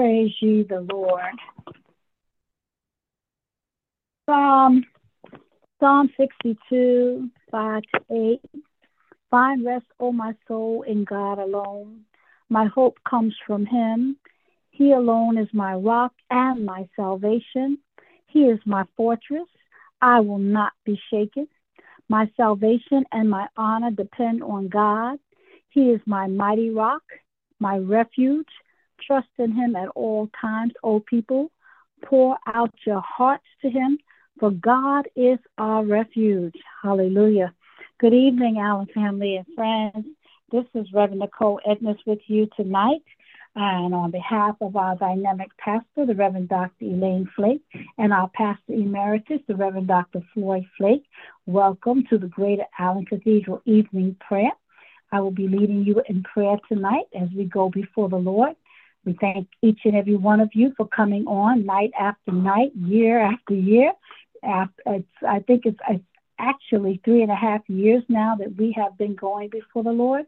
Praise ye the Lord. Psalm Psalm 62, 5 to 8. Find rest, O my soul, in God alone. My hope comes from him. He alone is my rock and my salvation. He is my fortress. I will not be shaken. My salvation and my honor depend on God. He is my mighty rock, my refuge. Trust in him at all times, O people. Pour out your hearts to him, for God is our refuge. Hallelujah. Good evening, Allen family and friends. This is Reverend Nichole Edness with you tonight. And on behalf of our dynamic pastor, the Reverend Dr. Elaine Flake, and our pastor emeritus, the Reverend Dr. Floyd Flake, welcome to the Greater Allen Cathedral Evening Prayer. I will be leading you in prayer tonight as we go before the Lord. We thank each and every one of you for coming on night after night, year after year. After, I think it's, it's actually three and a half years now that we have been going before the Lord.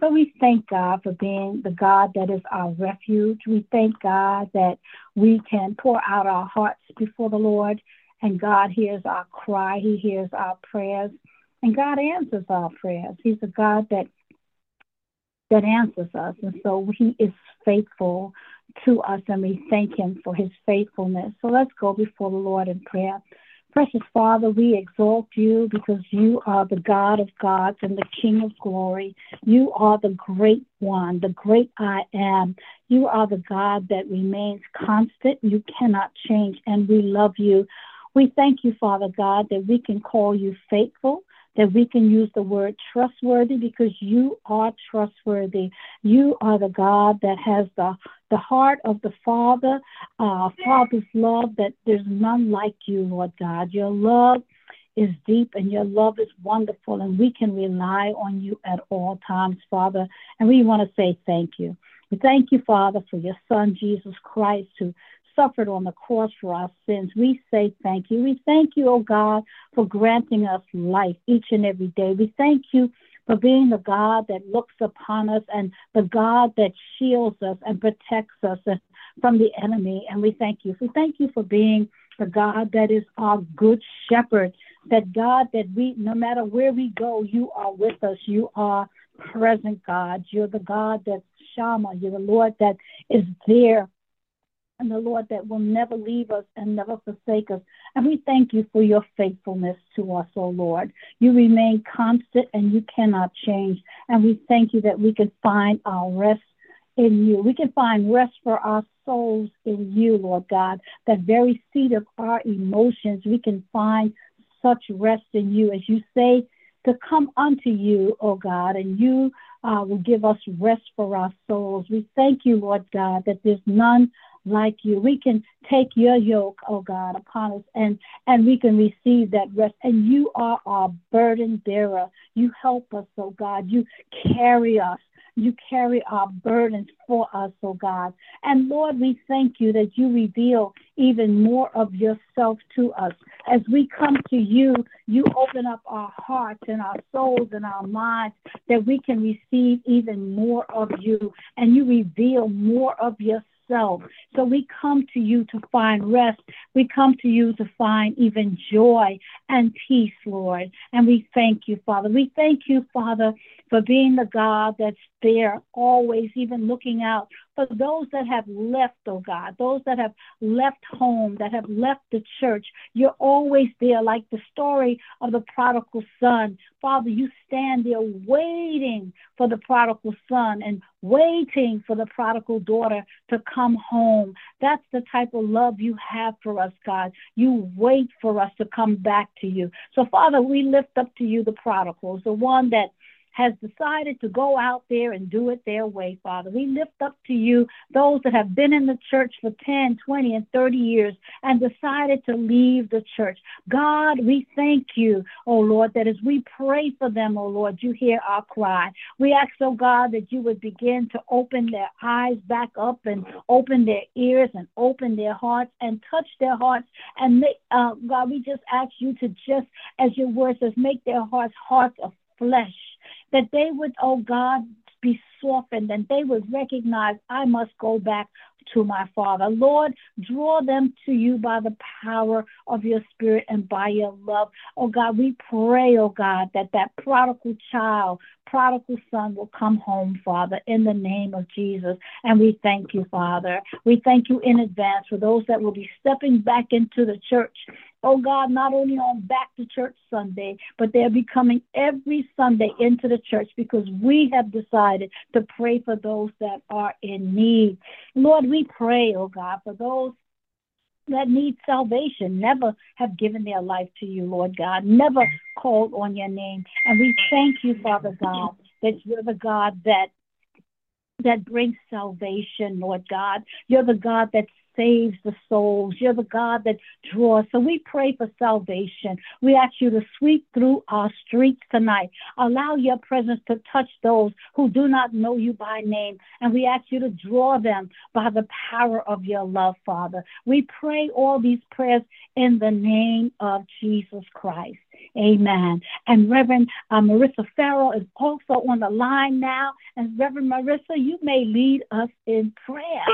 So we thank God for being the God that is our refuge. We thank God that we can pour out our hearts before the Lord and God hears our cry, He hears our prayers, and God answers our prayers. He's a God that that answers us. And so he is faithful to us, and we thank him for his faithfulness. So let's go before the Lord in prayer. Precious Father, we exalt you because you are the God of gods and the King of glory. You are the great one, the great I am. You are the God that remains constant. You cannot change, and we love you. We thank you, Father God, that we can call you faithful that we can use the word trustworthy because you are trustworthy. You are the God that has the, the heart of the Father, uh, Father's love, that there's none like you, Lord God. Your love is deep and your love is wonderful, and we can rely on you at all times, Father. And we want to say thank you. We thank you, Father, for your Son, Jesus Christ, who suffered on the cross for our sins. We say thank you. We thank you, oh God, for granting us life each and every day. We thank you for being the God that looks upon us and the God that shields us and protects us from the enemy. And we thank you. We thank you for being the God that is our good shepherd. That God, that we, no matter where we go, you are with us. You are present, God. You're the God that's Shammah. You're the Lord that is there and the Lord that will never leave us and never forsake us. And we thank you for your faithfulness to us, O oh Lord. You remain constant and you cannot change. And we thank you that we can find our rest in you. We can find rest for our souls in you, Lord God. That very seat of our emotions, we can find such rest in you. As you say, to come unto you, O oh God, and you uh, will give us rest for our souls. We thank you, Lord God, that there's none like you. We can take your yoke, oh God, upon us and, and we can receive that rest. And you are our burden bearer. You help us, oh God. You carry us. You carry our burdens for us, oh God. And Lord, we thank you that you reveal even more of yourself to us. As we come to you, you open up our hearts and our souls and our minds that we can receive even more of you. And you reveal more of yourself so we come to you to find rest. We come to you to find even joy and peace, Lord. And we thank you, Father. We thank you, Father, for being the God that's there, always, even looking out for those that have left, oh God, those that have left home, that have left the church. You're always there, like the story of the prodigal son. Father, you stand there waiting for the prodigal son and waiting for the prodigal daughter to come home. That's the type of love you have for us, God. You wait for us to come back to you. So, Father, we lift up to you the prodigals, the one that has decided to go out there and do it their way, Father. We lift up to you those that have been in the church for 10, 20, and 30 years and decided to leave the church. God, we thank you, oh Lord, that as we pray for them, oh Lord, you hear our cry. We ask, oh God, that you would begin to open their eyes back up and open their ears and open their hearts and touch their hearts. And make, uh, God, we just ask you to just, as your word says, make their hearts hearts of flesh that they would, oh God, be softened and they would recognize I must go back to my Father. Lord, draw them to you by the power of your Spirit and by your love. Oh God, we pray, oh God, that that prodigal child, prodigal son will come home, Father, in the name of Jesus. And we thank you, Father. We thank you in advance for those that will be stepping back into the church oh God, not only on back to church Sunday, but they'll be coming every Sunday into the church because we have decided to pray for those that are in need. Lord, we pray, oh God, for those that need salvation, never have given their life to you, Lord God, never called on your name. And we thank you, Father God, that you're the God that that brings salvation, Lord God. You're the God that saves the souls. You're the God that draws. So we pray for salvation. We ask you to sweep through our streets tonight. Allow your presence to touch those who do not know you by name. And we ask you to draw them by the power of your love, Father. We pray all these prayers in the name of Jesus Christ. Amen. And Reverend uh, Marissa Farrow is also on the line now. And Reverend Marissa, you may lead us in prayer.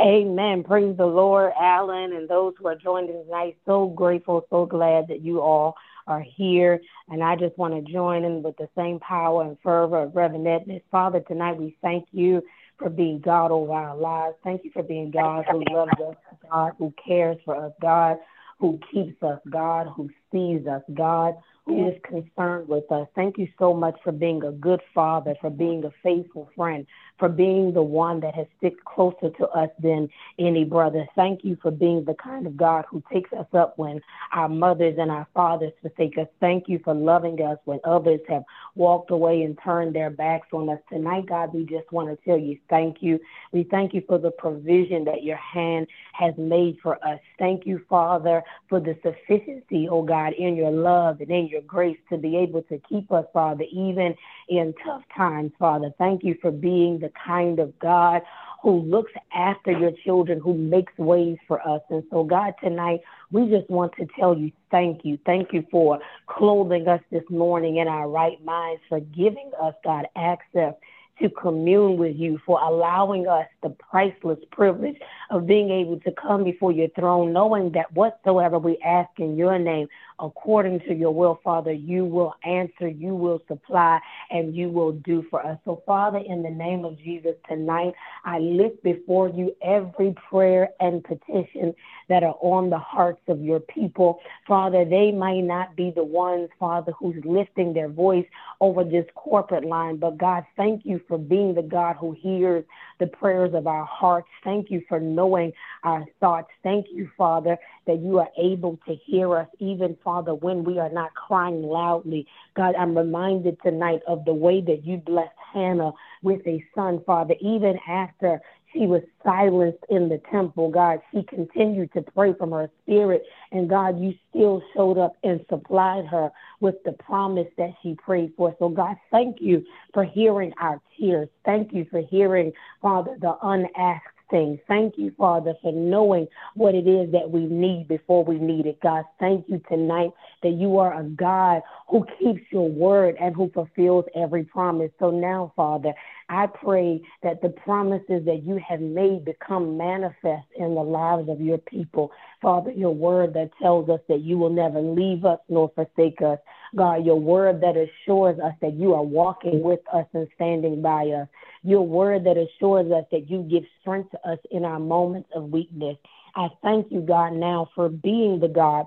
Amen. Praise the Lord, Allen, and those who are joining tonight. So grateful, so glad that you all are here. And I just want to join in with the same power and fervor of Reverend Edness. Father, tonight we thank you for being God over our lives. Thank you for being God who loves us, God who cares for us, God who keeps us, God who sees us, God who is concerned with us. Thank you so much for being a good father, for being a faithful friend, for being the one that has stick closer to us than any brother. Thank you for being the kind of God who takes us up when our mothers and our fathers forsake us. Thank you for loving us when others have walked away and turned their backs on us. Tonight, God, we just want to tell you thank you. We thank you for the provision that your hand has made for us. Thank you, Father, for the sufficiency, oh God, in your love and in your grace to be able to keep us, Father, even in tough times, Father. Thank you for being the kind of God who looks after your children, who makes ways for us. And so, God, tonight, we just want to tell you thank you. Thank you for clothing us this morning in our right minds, for giving us, God, access to commune with you, for allowing us the priceless privilege of being able to come before your throne, knowing that whatsoever we ask in your name, according to your will, Father, you will answer, you will supply, and you will do for us. So, Father, in the name of Jesus, tonight, I lift before you every prayer and petition that are on the hearts of your people. Father, they might not be the ones, Father, who's lifting their voice over this corporate line, but God, thank you for being the God who hears the prayers of our hearts. Thank you for knowing our thoughts. Thank you, Father, that you are able to hear us, even, Father, when we are not crying loudly. God, I'm reminded tonight of the way that you blessed Hannah with a son, Father, even after she was silenced in the temple, God. She continued to pray from her spirit, and God, you still showed up and supplied her with the promise that she prayed for. So, God, thank you for hearing our tears. Thank you for hearing, Father, the unasked things. Thank you, Father, for knowing what it is that we need before we need it. God, thank you tonight that you are a God who keeps your word and who fulfills every promise. So now, Father, I pray that the promises that you have made become manifest in the lives of your people. Father, your word that tells us that you will never leave us nor forsake us. God, your word that assures us that you are walking with us and standing by us. Your word that assures us that you give strength to us in our moments of weakness. I thank you, God, now for being the God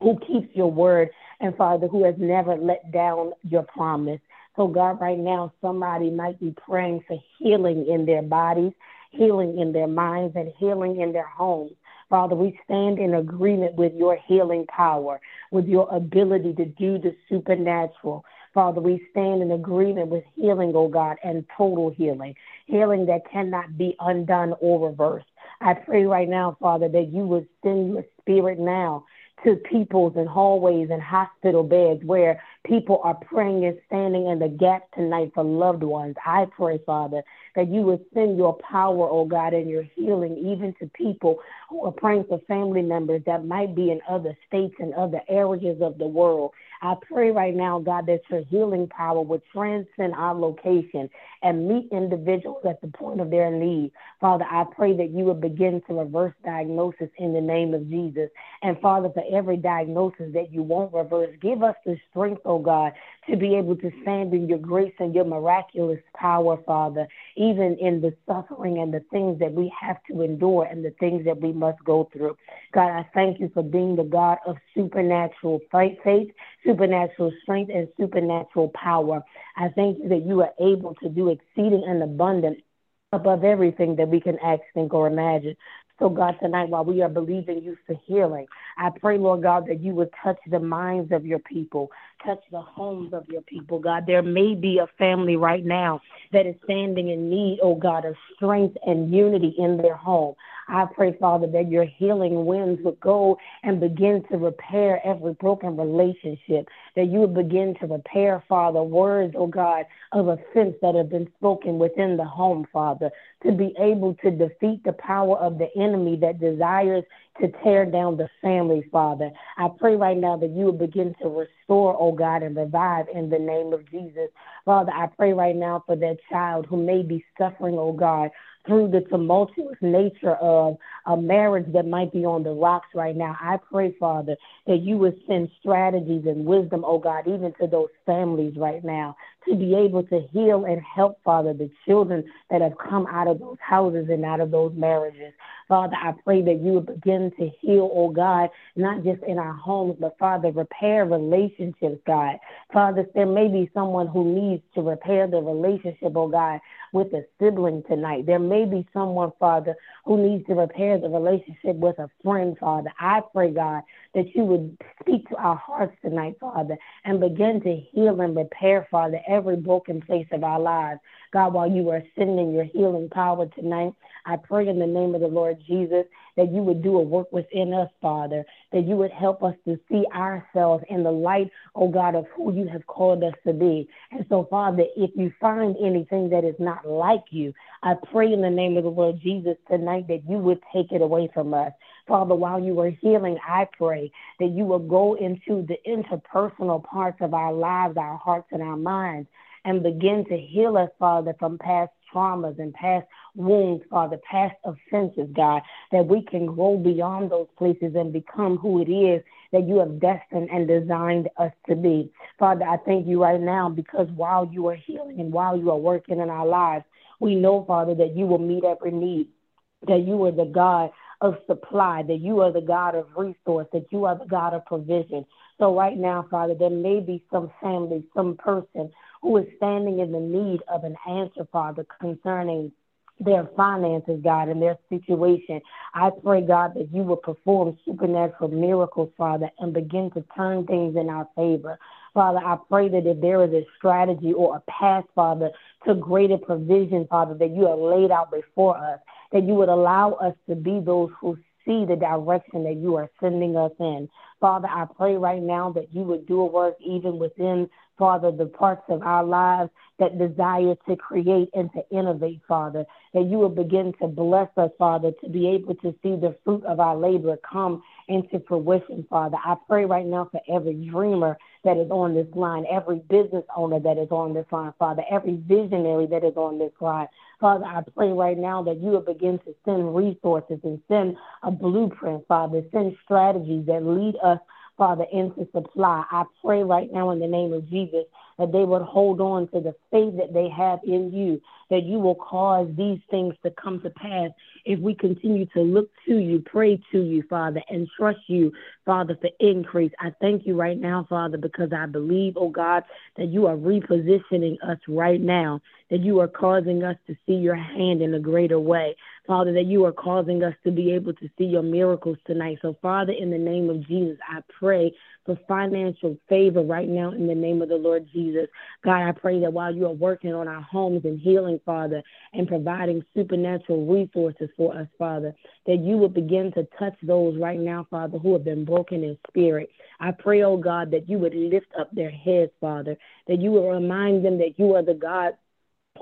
who keeps your word and Father, who has never let down your promise. So, God, right now, somebody might be praying for healing in their bodies, healing in their minds, and healing in their homes. Father, we stand in agreement with your healing power, with your ability to do the supernatural. Father, we stand in agreement with healing, oh God, and total healing, healing that cannot be undone or reversed. I pray right now, Father, that you would send your spirit now to peoples and hallways and hospital beds where people are praying and standing in the gap tonight for loved ones. I pray, Father, that you would send your power, oh God, and your healing even to people who are praying for family members that might be in other states and other areas of the world. I pray right now, God, that your healing power would transcend our location and meet individuals at the point of their need. Father, I pray that you would begin to reverse diagnosis in the name of Jesus. And Father, for every diagnosis that you won't reverse, give us the strength, oh God, to be able to stand in your grace and your miraculous power, Father, even in the suffering and the things that we have to endure and the things that we must go through. God, I thank you for being the God of supernatural faith, supernatural strength, and supernatural power. I thank you that you are able to do exceeding and abundant above everything that we can ask, think, or imagine. So, God, tonight, while we are believing you for healing, I pray, Lord God, that you would touch the minds of your people, touch the homes of your people, God. There may be a family right now that is standing in need, oh God, of strength and unity in their home. I pray, Father, that your healing winds would go and begin to repair every broken relationship, that you would begin to repair, Father, words, oh God, of offense that have been spoken within the home, Father, to be able to defeat the power of the enemy that desires to tear down the family, Father. I pray right now that you will begin to restore, oh God, and revive in the name of Jesus. Father, I pray right now for that child who may be suffering, oh God, through the tumultuous nature of a marriage that might be on the rocks right now. I pray, Father, that you would send strategies and wisdom, oh God, even to those families right now, to be able to heal and help, Father, the children that have come out of those houses and out of those marriages. Father, I pray that you would begin to heal, oh God, not just in our homes, but Father, repair relationships, God. Father, there may be someone who needs to repair the relationship, oh God, with a sibling tonight. There may be someone, Father, who needs to repair the relationship with a friend, Father. I pray, God, that you would speak to our hearts tonight, Father, and begin to heal and repair, Father, every broken place of our lives. God, while you are sending your healing power tonight, I pray in the name of the Lord Jesus that you would do a work within us, Father, that you would help us to see ourselves in the light, oh God, of who you have called us to be. And so, Father, if you find anything that is not like you, I pray in the name of the Lord Jesus tonight that you would take it away from us. Father, while you are healing, I pray that you will go into the interpersonal parts of our lives, our hearts, and our minds, and begin to heal us, Father, from past traumas and past wounds, Father, past offenses, God, that we can grow beyond those places and become who it is that you have destined and designed us to be. Father, I thank you right now because while you are healing and while you are working in our lives, we know, Father, that you will meet every need, that you are the God of supply, that you are the God of resource, that you are the God of provision. So right now, Father, there may be some family, some person who is standing in the need of an answer, Father, concerning their finances, God, and their situation. I pray, God, that you will perform supernatural miracles, Father, and begin to turn things in our favor. Father, I pray that if there is a strategy or a path, Father, to greater provision, Father, that you have laid out before us, that you would allow us to be those who see the direction that you are sending us in. Father, I pray right now that you would do a work even within, Father, the parts of our lives that desire to create and to innovate, Father, that you will begin to bless us, Father, to be able to see the fruit of our labor come into fruition, Father. I pray right now for every dreamer that is on this line, every business owner that is on this line, Father, every visionary that is on this line. Father, I pray right now that you will begin to send resources and send a blueprint, Father, send strategies that lead us, Father, into supply. I pray right now in the name of Jesus that they would hold on to the faith that they have in you, that you will cause these things to come to pass if we continue to look to you, pray to you, Father, and trust you, Father, for increase. I thank you right now, Father, because I believe, oh God, that you are repositioning us right now, that you are causing us to see your hand in a greater way. Father, that you are causing us to be able to see your miracles tonight. So, Father, in the name of Jesus, I pray for financial favor right now in the name of the Lord Jesus. God, I pray that while you are working on our homes and healing, Father, and providing supernatural resources for us, Father, that you will begin to touch those right now, Father, who have been broken in spirit. I pray, oh God, that you would lift up their heads, Father, that you will remind them that you are the God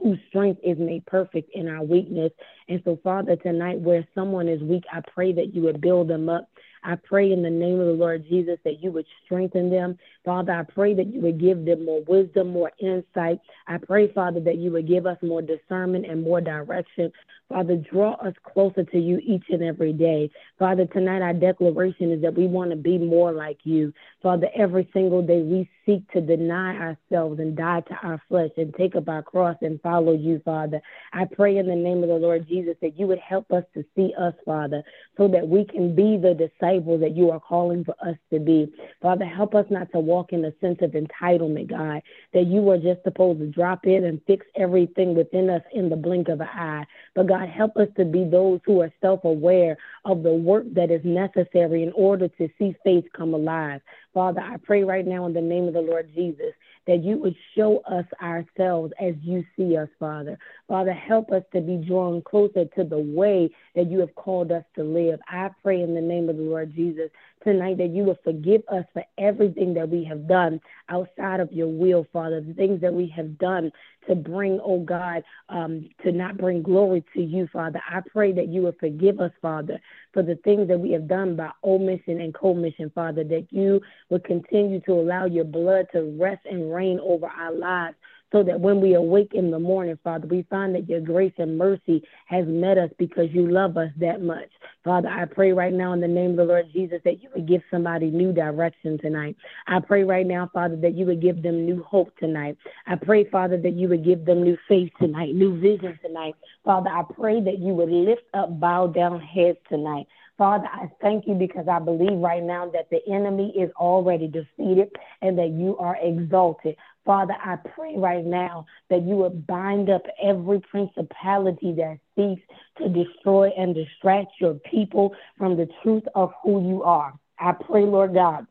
whose strength is made perfect in our weakness. And so, Father, tonight where someone is weak, I pray that you would build them up. I pray in the name of the Lord Jesus that you would strengthen them. Father, I pray that you would give them more wisdom, more insight. I pray, Father, that you would give us more discernment and more direction. Father, draw us closer to you each and every day. Father, tonight our declaration is that we want to be more like you. Father, every single day we seek to deny ourselves and die to our flesh and take up our cross and follow you, Father. I pray in the name of the Lord Jesus that you would help us to see us, Father, so that we can be the disciples that you are calling for us to be. Father, help us not to walk in a sense of entitlement, God, that you are just supposed to drop in and fix everything within us in the blink of an eye. But God, help us to be those who are self aware of the work that is necessary in order to see faith come alive. Father, I pray right now in the name of the Lord Jesus that you would show us ourselves as you see us, Father. Father, help us to be drawn closer to the way that you have called us to live. I pray in the name of the Lord Jesus tonight that you will forgive us for everything that we have done outside of your will, Father, the things that we have done to bring, oh God, um, to not bring glory to you, Father. I pray that you will forgive us, Father, for the things that we have done by omission and commission, Father, that you will continue to allow your blood to rest and reign over our lives so that when we awake in the morning, Father, we find that your grace and mercy has met us because you love us that much. Father, I pray right now in the name of the Lord Jesus that you would give somebody new direction tonight. I pray right now, Father, that you would give them new hope tonight. I pray, Father, that you would give them new faith tonight, new vision tonight. Father, I pray that you would lift up, bow down heads tonight. Father, I thank you because I believe right now that the enemy is already defeated and that you are exalted. Father, I pray right now that you would bind up every principality that seeks to destroy and distract your people from the truth of who you are. I pray, Lord God,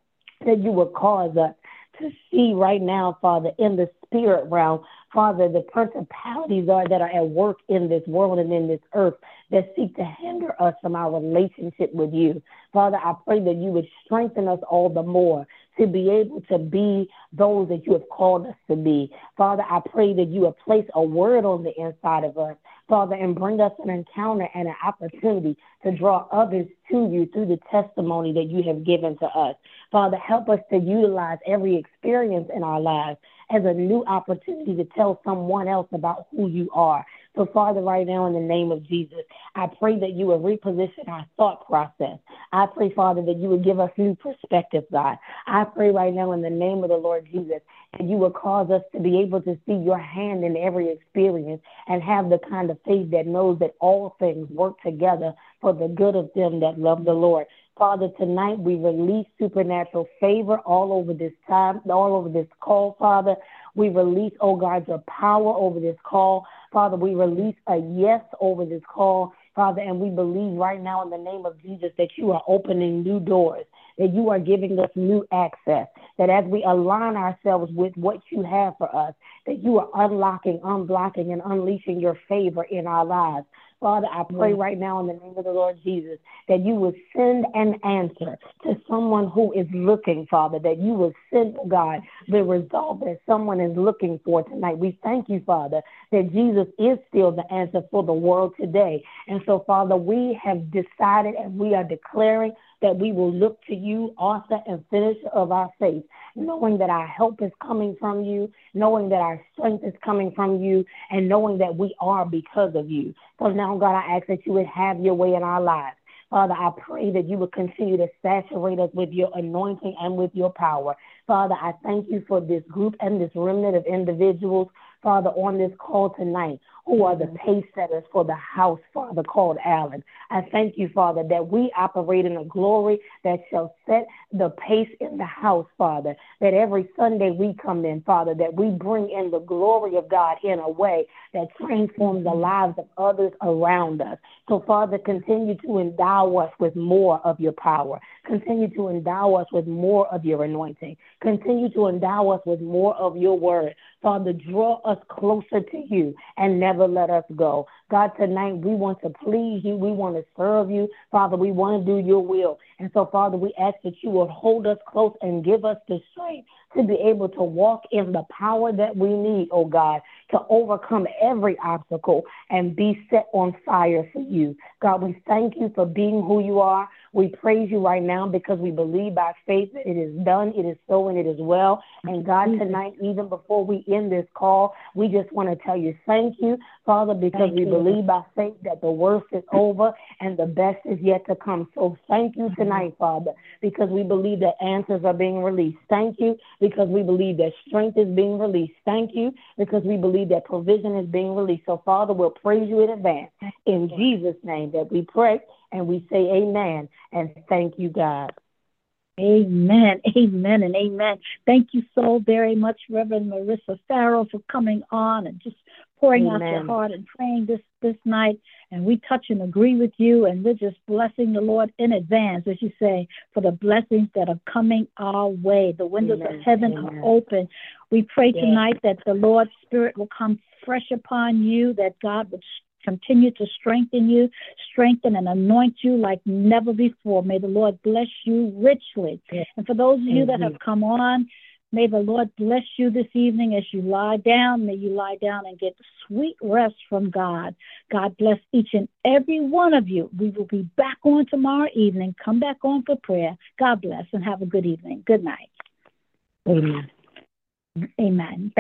that you would cause us to see right now, Father, in the spirit realm, Father, the principalities are that are at work in this world and in this earth that seek to hinder us from our relationship with you. Father, I pray that you would strengthen us all the more to be able to be those that you have called us to be. Father, I pray that you would place a word on the inside of us, Father, and bring us an encounter and an opportunity to draw others to you through the testimony that you have given to us. Father, help us to utilize every experience in our lives as a new opportunity to tell someone else about who you are. So, Father, right now, in the name of Jesus, I pray that you will reposition our thought process. I pray, Father, that you would give us new perspective, God. I pray right now, in the name of the Lord Jesus, that you would cause us to be able to see your hand in every experience and have the kind of faith that knows that all things work together for the good of them that love the Lord. Father, tonight we release supernatural favor all over this time, all over this call, Father. We release, oh God, your power over this call. Father, we release a yes over this call, Father, and we believe right now in the name of Jesus that you are opening new doors, that you are giving us new access, that as we align ourselves with what you have for us, that you are unlocking, unblocking, and unleashing your favor in our lives. Father, I pray mm-hmm. right now in the name of the Lord Jesus that you would send an answer to someone who is looking, Father, that you would send, oh God, the result that someone is looking for tonight. We thank you, Father, that Jesus is still the answer for the world today. And so, Father, we have decided and we are declaring that we will look to you, author and finisher of our faith, knowing that our help is coming from you, knowing that our strength is coming from you, and knowing that we are because of you. So now, God, I ask that you would have your way in our lives. Father, I pray that you would continue to saturate us with your anointing and with your power. Father, I thank you for this group and this remnant of individuals, Father, on this call tonight who are the pace setters for the house, Father, called Allen. I thank you, Father, that we operate in a glory that shall set the pace in the house, Father, that every Sunday we come in, Father, that we bring in the glory of God in a way that transforms the lives of others around us. So, Father, continue to endow us with more of your power. Continue to endow us with more of your anointing. Continue to endow us with more of your word. Father, draw us closer to you and never let us go. God, tonight we want to please you. We want to serve you. Father, we want to do your will. And so, Father, we ask that you will hold us close and give us the strength to be able to walk in the power that we need, oh God, to overcome every obstacle and be set on fire for you. God, we thank you for being who you are. We praise you right now because we believe by faith that it is done, it is so, and it is well. And God, tonight, even before we end this call, we just want to tell you thank you, Father, because thank we you. believe by faith that the worst is over and the best is yet to come. So thank you tonight, Father, because we believe that answers are being released. Thank you because we believe that strength is being released. Thank you because we believe that provision is being released. So, Father, we'll praise you in advance. In Jesus' name that we pray and we say amen and thank you, God. Amen, amen, and amen. Thank you so very much, Reverend Marissa Farrow, for coming on and just pouring Amen. out your heart and praying this this night. And we touch and agree with you, and we're just blessing the Lord in advance, as you say, for the blessings that are coming our way. The windows Amen. of heaven Amen. are open. We pray tonight that the Lord's Spirit will come fresh upon you, that God would continue to strengthen you, strengthen and anoint you like never before. May the Lord bless you richly. Yes. And for those of you that have come on, May the Lord bless you this evening as you lie down. May you lie down and get sweet rest from God. God bless each and every one of you. We will be back on tomorrow evening. Come back on for prayer. God bless and have a good evening. Good night. Amen. Amen. Thank